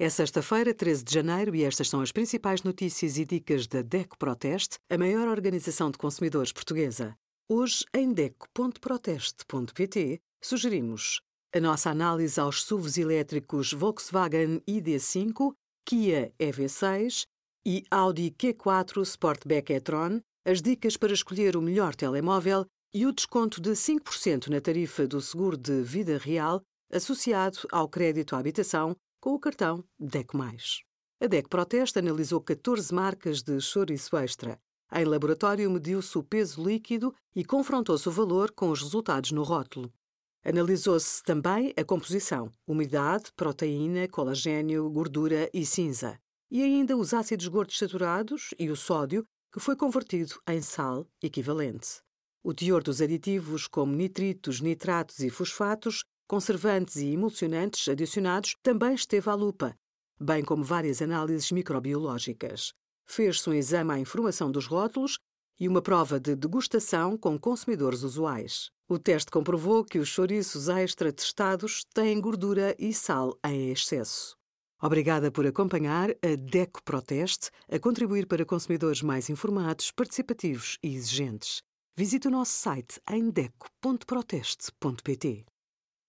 É sexta-feira, 13 de janeiro, e estas são as principais notícias e dicas da DECO Proteste, a maior organização de consumidores portuguesa. Hoje, em DECO.proteste.pt, sugerimos a nossa análise aos SUVs elétricos Volkswagen ID5, Kia EV6 e Audi Q4 Sportback e-tron, as dicas para escolher o melhor telemóvel e o desconto de 5% na tarifa do seguro de vida real associado ao crédito à habitação com o cartão DECO+. A DECO Proteste analisou 14 marcas de chouriço extra. Em laboratório mediu-se o peso líquido e confrontou-se o valor com os resultados no rótulo. Analisou-se também a composição, umidade, proteína, colagênio, gordura e cinza. E ainda os ácidos gordos saturados e o sódio, que foi convertido em sal equivalente. O teor dos aditivos, como nitritos, nitratos e fosfatos, conservantes e emulsionantes adicionados também esteve à lupa, bem como várias análises microbiológicas. Fez-se um exame à informação dos rótulos e uma prova de degustação com consumidores usuais. O teste comprovou que os chouriços extra testados têm gordura e sal em excesso. Obrigada por acompanhar a DECO Proteste a contribuir para consumidores mais informados, participativos e exigentes. Visite o nosso site em deco.proteste.pt.